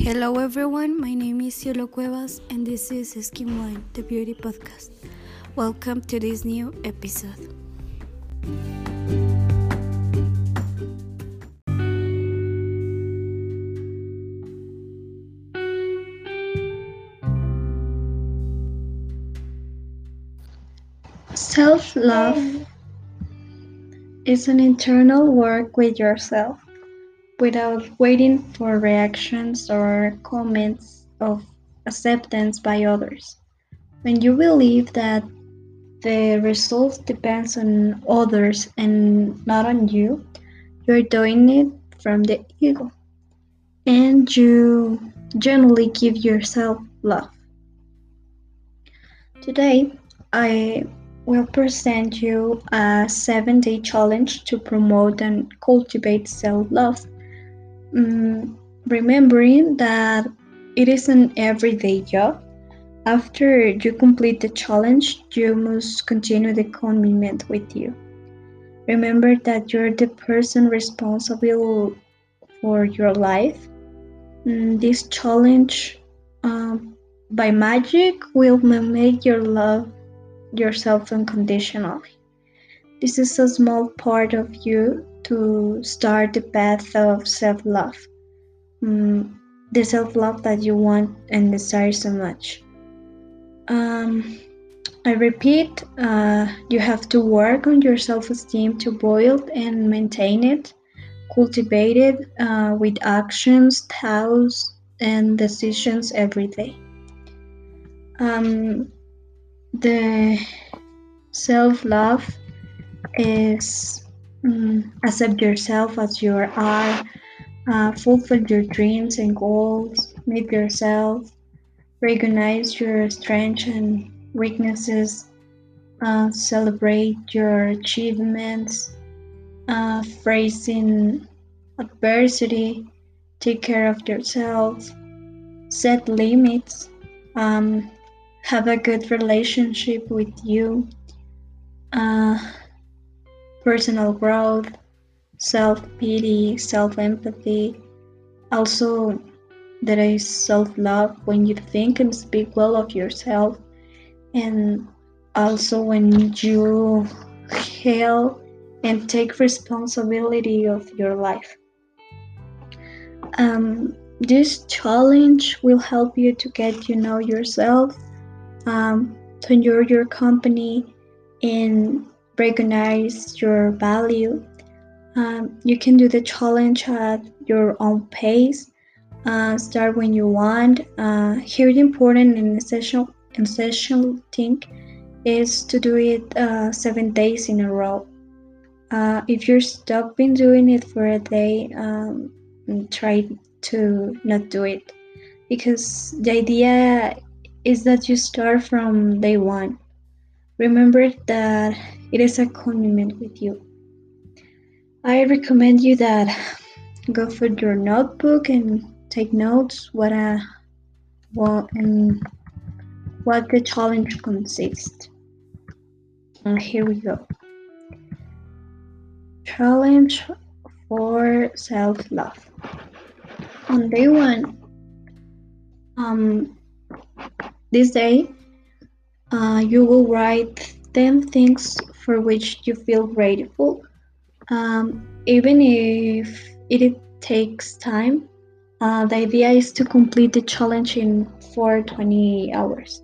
Hello everyone, my name is Cielo Cuevas and this is Skin Wine, the beauty podcast. Welcome to this new episode. Self love is an internal work with yourself without waiting for reactions or comments of acceptance by others. When you believe that the result depends on others and not on you, you're doing it from the ego. And you generally give yourself love. Today, I will present you a seven day challenge to promote and cultivate self love mm, remembering that it is an everyday job. After you complete the challenge, you must continue the commitment with you. Remember that you're the person responsible for your life. Mm, this challenge um, by magic will make your love yourself unconditionally. This is a small part of you to start the path of self love, mm, the self love that you want and desire so much. Um, I repeat, uh, you have to work on your self esteem to build and maintain it, cultivate it uh, with actions, thoughts, and decisions every day. Um, the self love is Mm, accept yourself as you are, uh, fulfill your dreams and goals, meet yourself, recognize your strengths and weaknesses, uh, celebrate your achievements, uh, facing adversity, take care of yourself, set limits, um, have a good relationship with you. Uh, personal growth, self pity, self empathy. Also, there is self love when you think and speak well of yourself, and also when you heal and take responsibility of your life. Um, this challenge will help you to get to know yourself, um, to enjoy your company, and recognize your value. Um, you can do the challenge at your own pace. Uh, start when you want. Uh, here, the important and essential, essential thing is to do it uh, seven days in a row. Uh, if you're stopping doing it for a day, um, try to not do it because the idea is that you start from day one. Remember that it is a commitment with you. I recommend you that go for your notebook and take notes what a what and what the challenge consists. And here we go. Challenge for self-love. On day one, um, this day, uh, you will write 10 things for which you feel grateful, um, even if it takes time. Uh, the idea is to complete the challenge in 420 hours.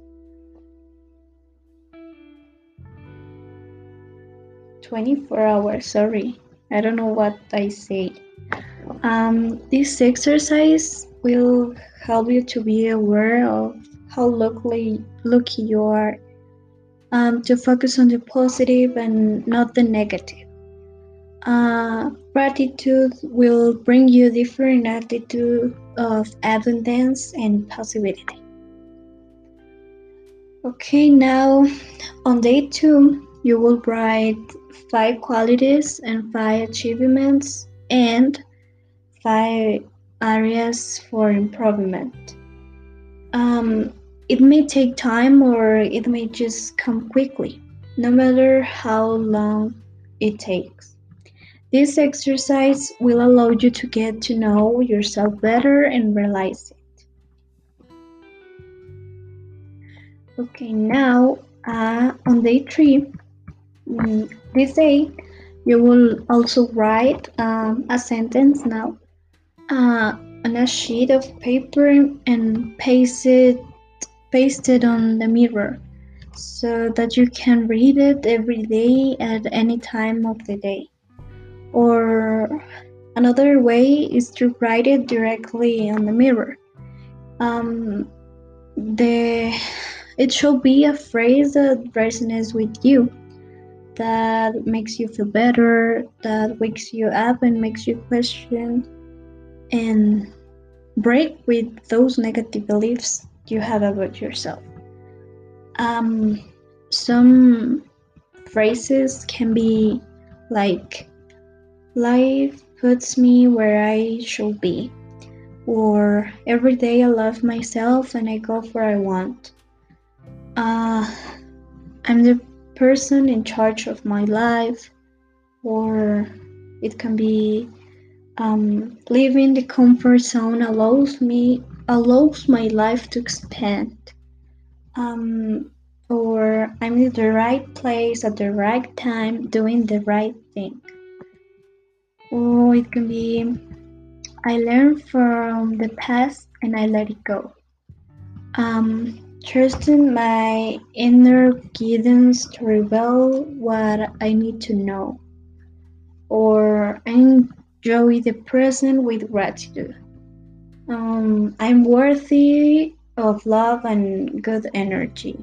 24 hours, sorry. I don't know what I say. Um, this exercise will help you to be aware of how lucky, lucky you are um, to focus on the positive and not the negative. Uh, gratitude will bring you different attitude of abundance and possibility. Okay, now on day two, you will write five qualities and five achievements and five areas for improvement. Um, it may take time or it may just come quickly, no matter how long it takes. This exercise will allow you to get to know yourself better and realize it. Okay, now uh, on day three, mm, this day, you will also write um, a sentence now uh, on a sheet of paper and paste it paste it on the mirror so that you can read it every day at any time of the day. Or another way is to write it directly on the mirror. Um, the it should be a phrase that resonates with you, that makes you feel better, that wakes you up and makes you question and break with those negative beliefs you have about yourself. Um, some phrases can be like, life puts me where I should be, or every day I love myself and I go where I want. Uh, I'm the person in charge of my life, or it can be um, living the comfort zone allows me allows my life to expand um, or I'm in the right place at the right time doing the right thing. Or it can be I learn from the past and I let it go. Um, trusting my inner guidance to reveal what I need to know. Or enjoy the present with gratitude. Um, I'm worthy of love and good energy.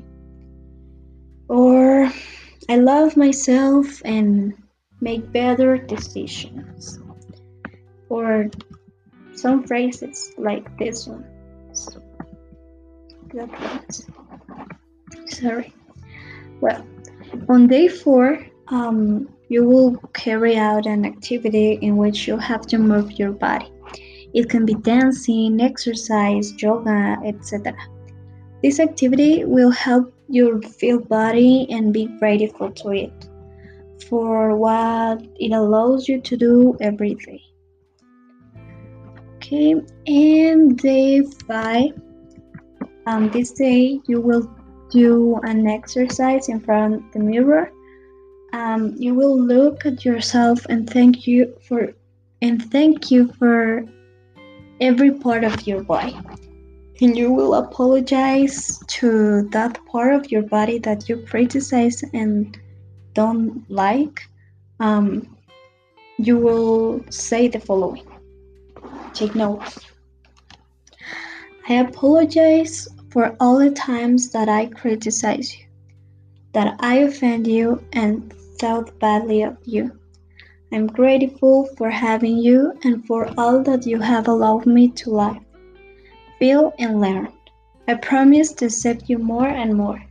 Or I love myself and make better decisions. Or some phrases like this one. Sorry. Well, on day four, um, you will carry out an activity in which you have to move your body. It can be dancing, exercise, yoga, etc. This activity will help your feel body and be grateful to it for what it allows you to do every day. Okay, and day five. Um, this day you will do an exercise in front of the mirror. Um, you will look at yourself and thank you for and thank you for every part of your body. And you will apologize to that part of your body that you criticize and don't like. Um, you will say the following Take notes. I apologize for all the times that I criticize you, that I offend you and thought badly of you. I'm grateful for having you and for all that you have allowed me to live, feel, and learn. I promise to accept you more and more.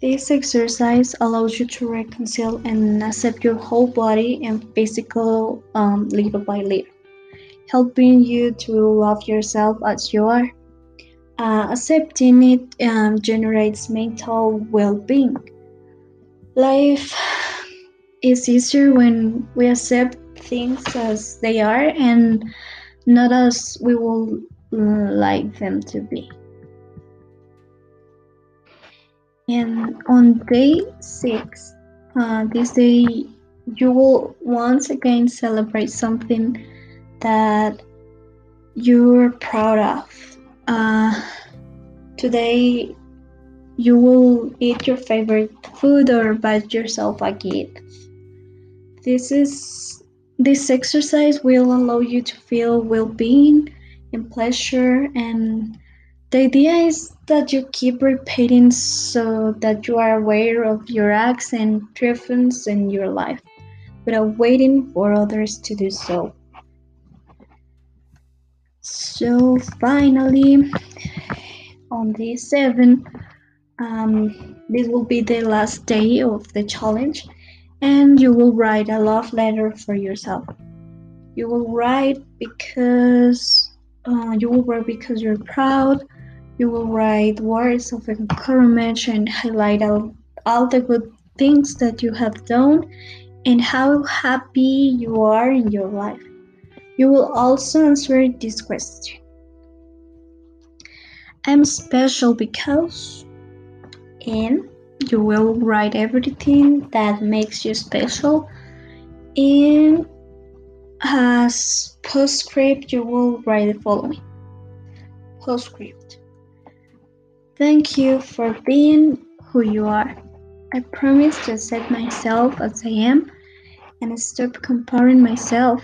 This exercise allows you to reconcile and accept your whole body and physical um, little by little, helping you to love yourself as you are. Uh, accepting it um, generates mental well being. Life it's easier when we accept things as they are and not as we would like them to be. And on day six, uh, this day, you will once again celebrate something that you're proud of. Uh, today, you will eat your favorite food or buy yourself a gift. This is this exercise will allow you to feel well-being and pleasure and the idea is that you keep repeating so that you are aware of your acts and triumphs in your life without waiting for others to do so. So finally, on day seven, um, this will be the last day of the challenge and you will write a love letter for yourself. You will write because uh, you will write because you're proud. You will write words of encouragement and highlight all, all the good things that you have done and how happy you are in your life. You will also answer this question I'm special because, and you will write everything that makes you special. And as postscript, you will write the following postscript. Thank you for being who you are. I promise to accept myself as I am and stop comparing myself.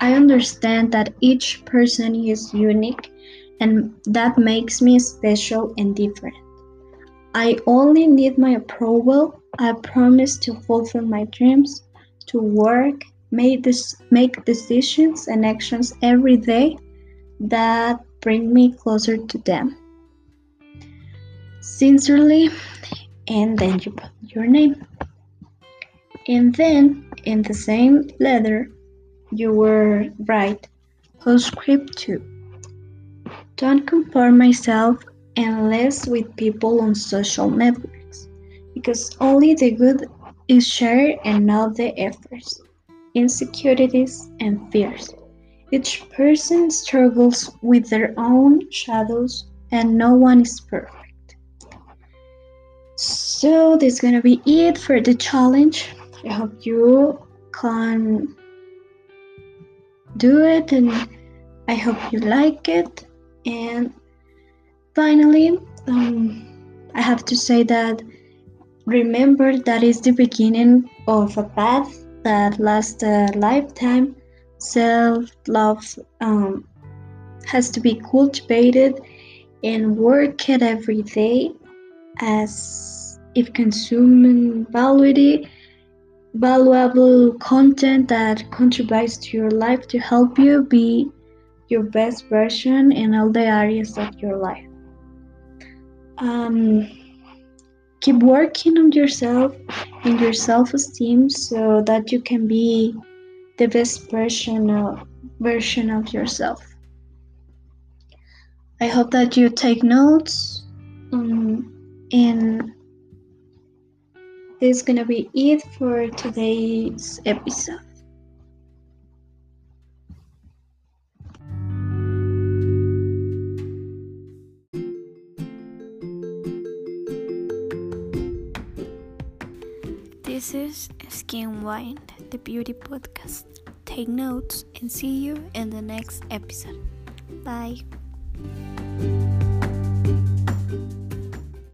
I understand that each person is unique and that makes me special and different. I only need my approval. I promise to fulfill my dreams, to work, make, this, make decisions and actions every day that bring me closer to them. Sincerely, and then you put your name. And then in the same letter, you will write postscript 2. Don't compare myself unless with people on social networks, because only the good is shared and not the efforts, insecurities, and fears. Each person struggles with their own shadows, and no one is perfect. So, this is gonna be it for the challenge. I hope you can do it, and I hope you like it. And finally, um, I have to say that remember that is the beginning of a path that lasts a lifetime. Self love um, has to be cultivated and worked every day as if consuming valuable, valuable content that contributes to your life to help you be your best version in all the areas of your life. Um, keep working on yourself and your self-esteem so that you can be the best version of version of yourself. I hope that you take notes um, and this is gonna be it for today's episode. This is Skin Wine, the beauty podcast. Take notes and see you in the next episode. Bye.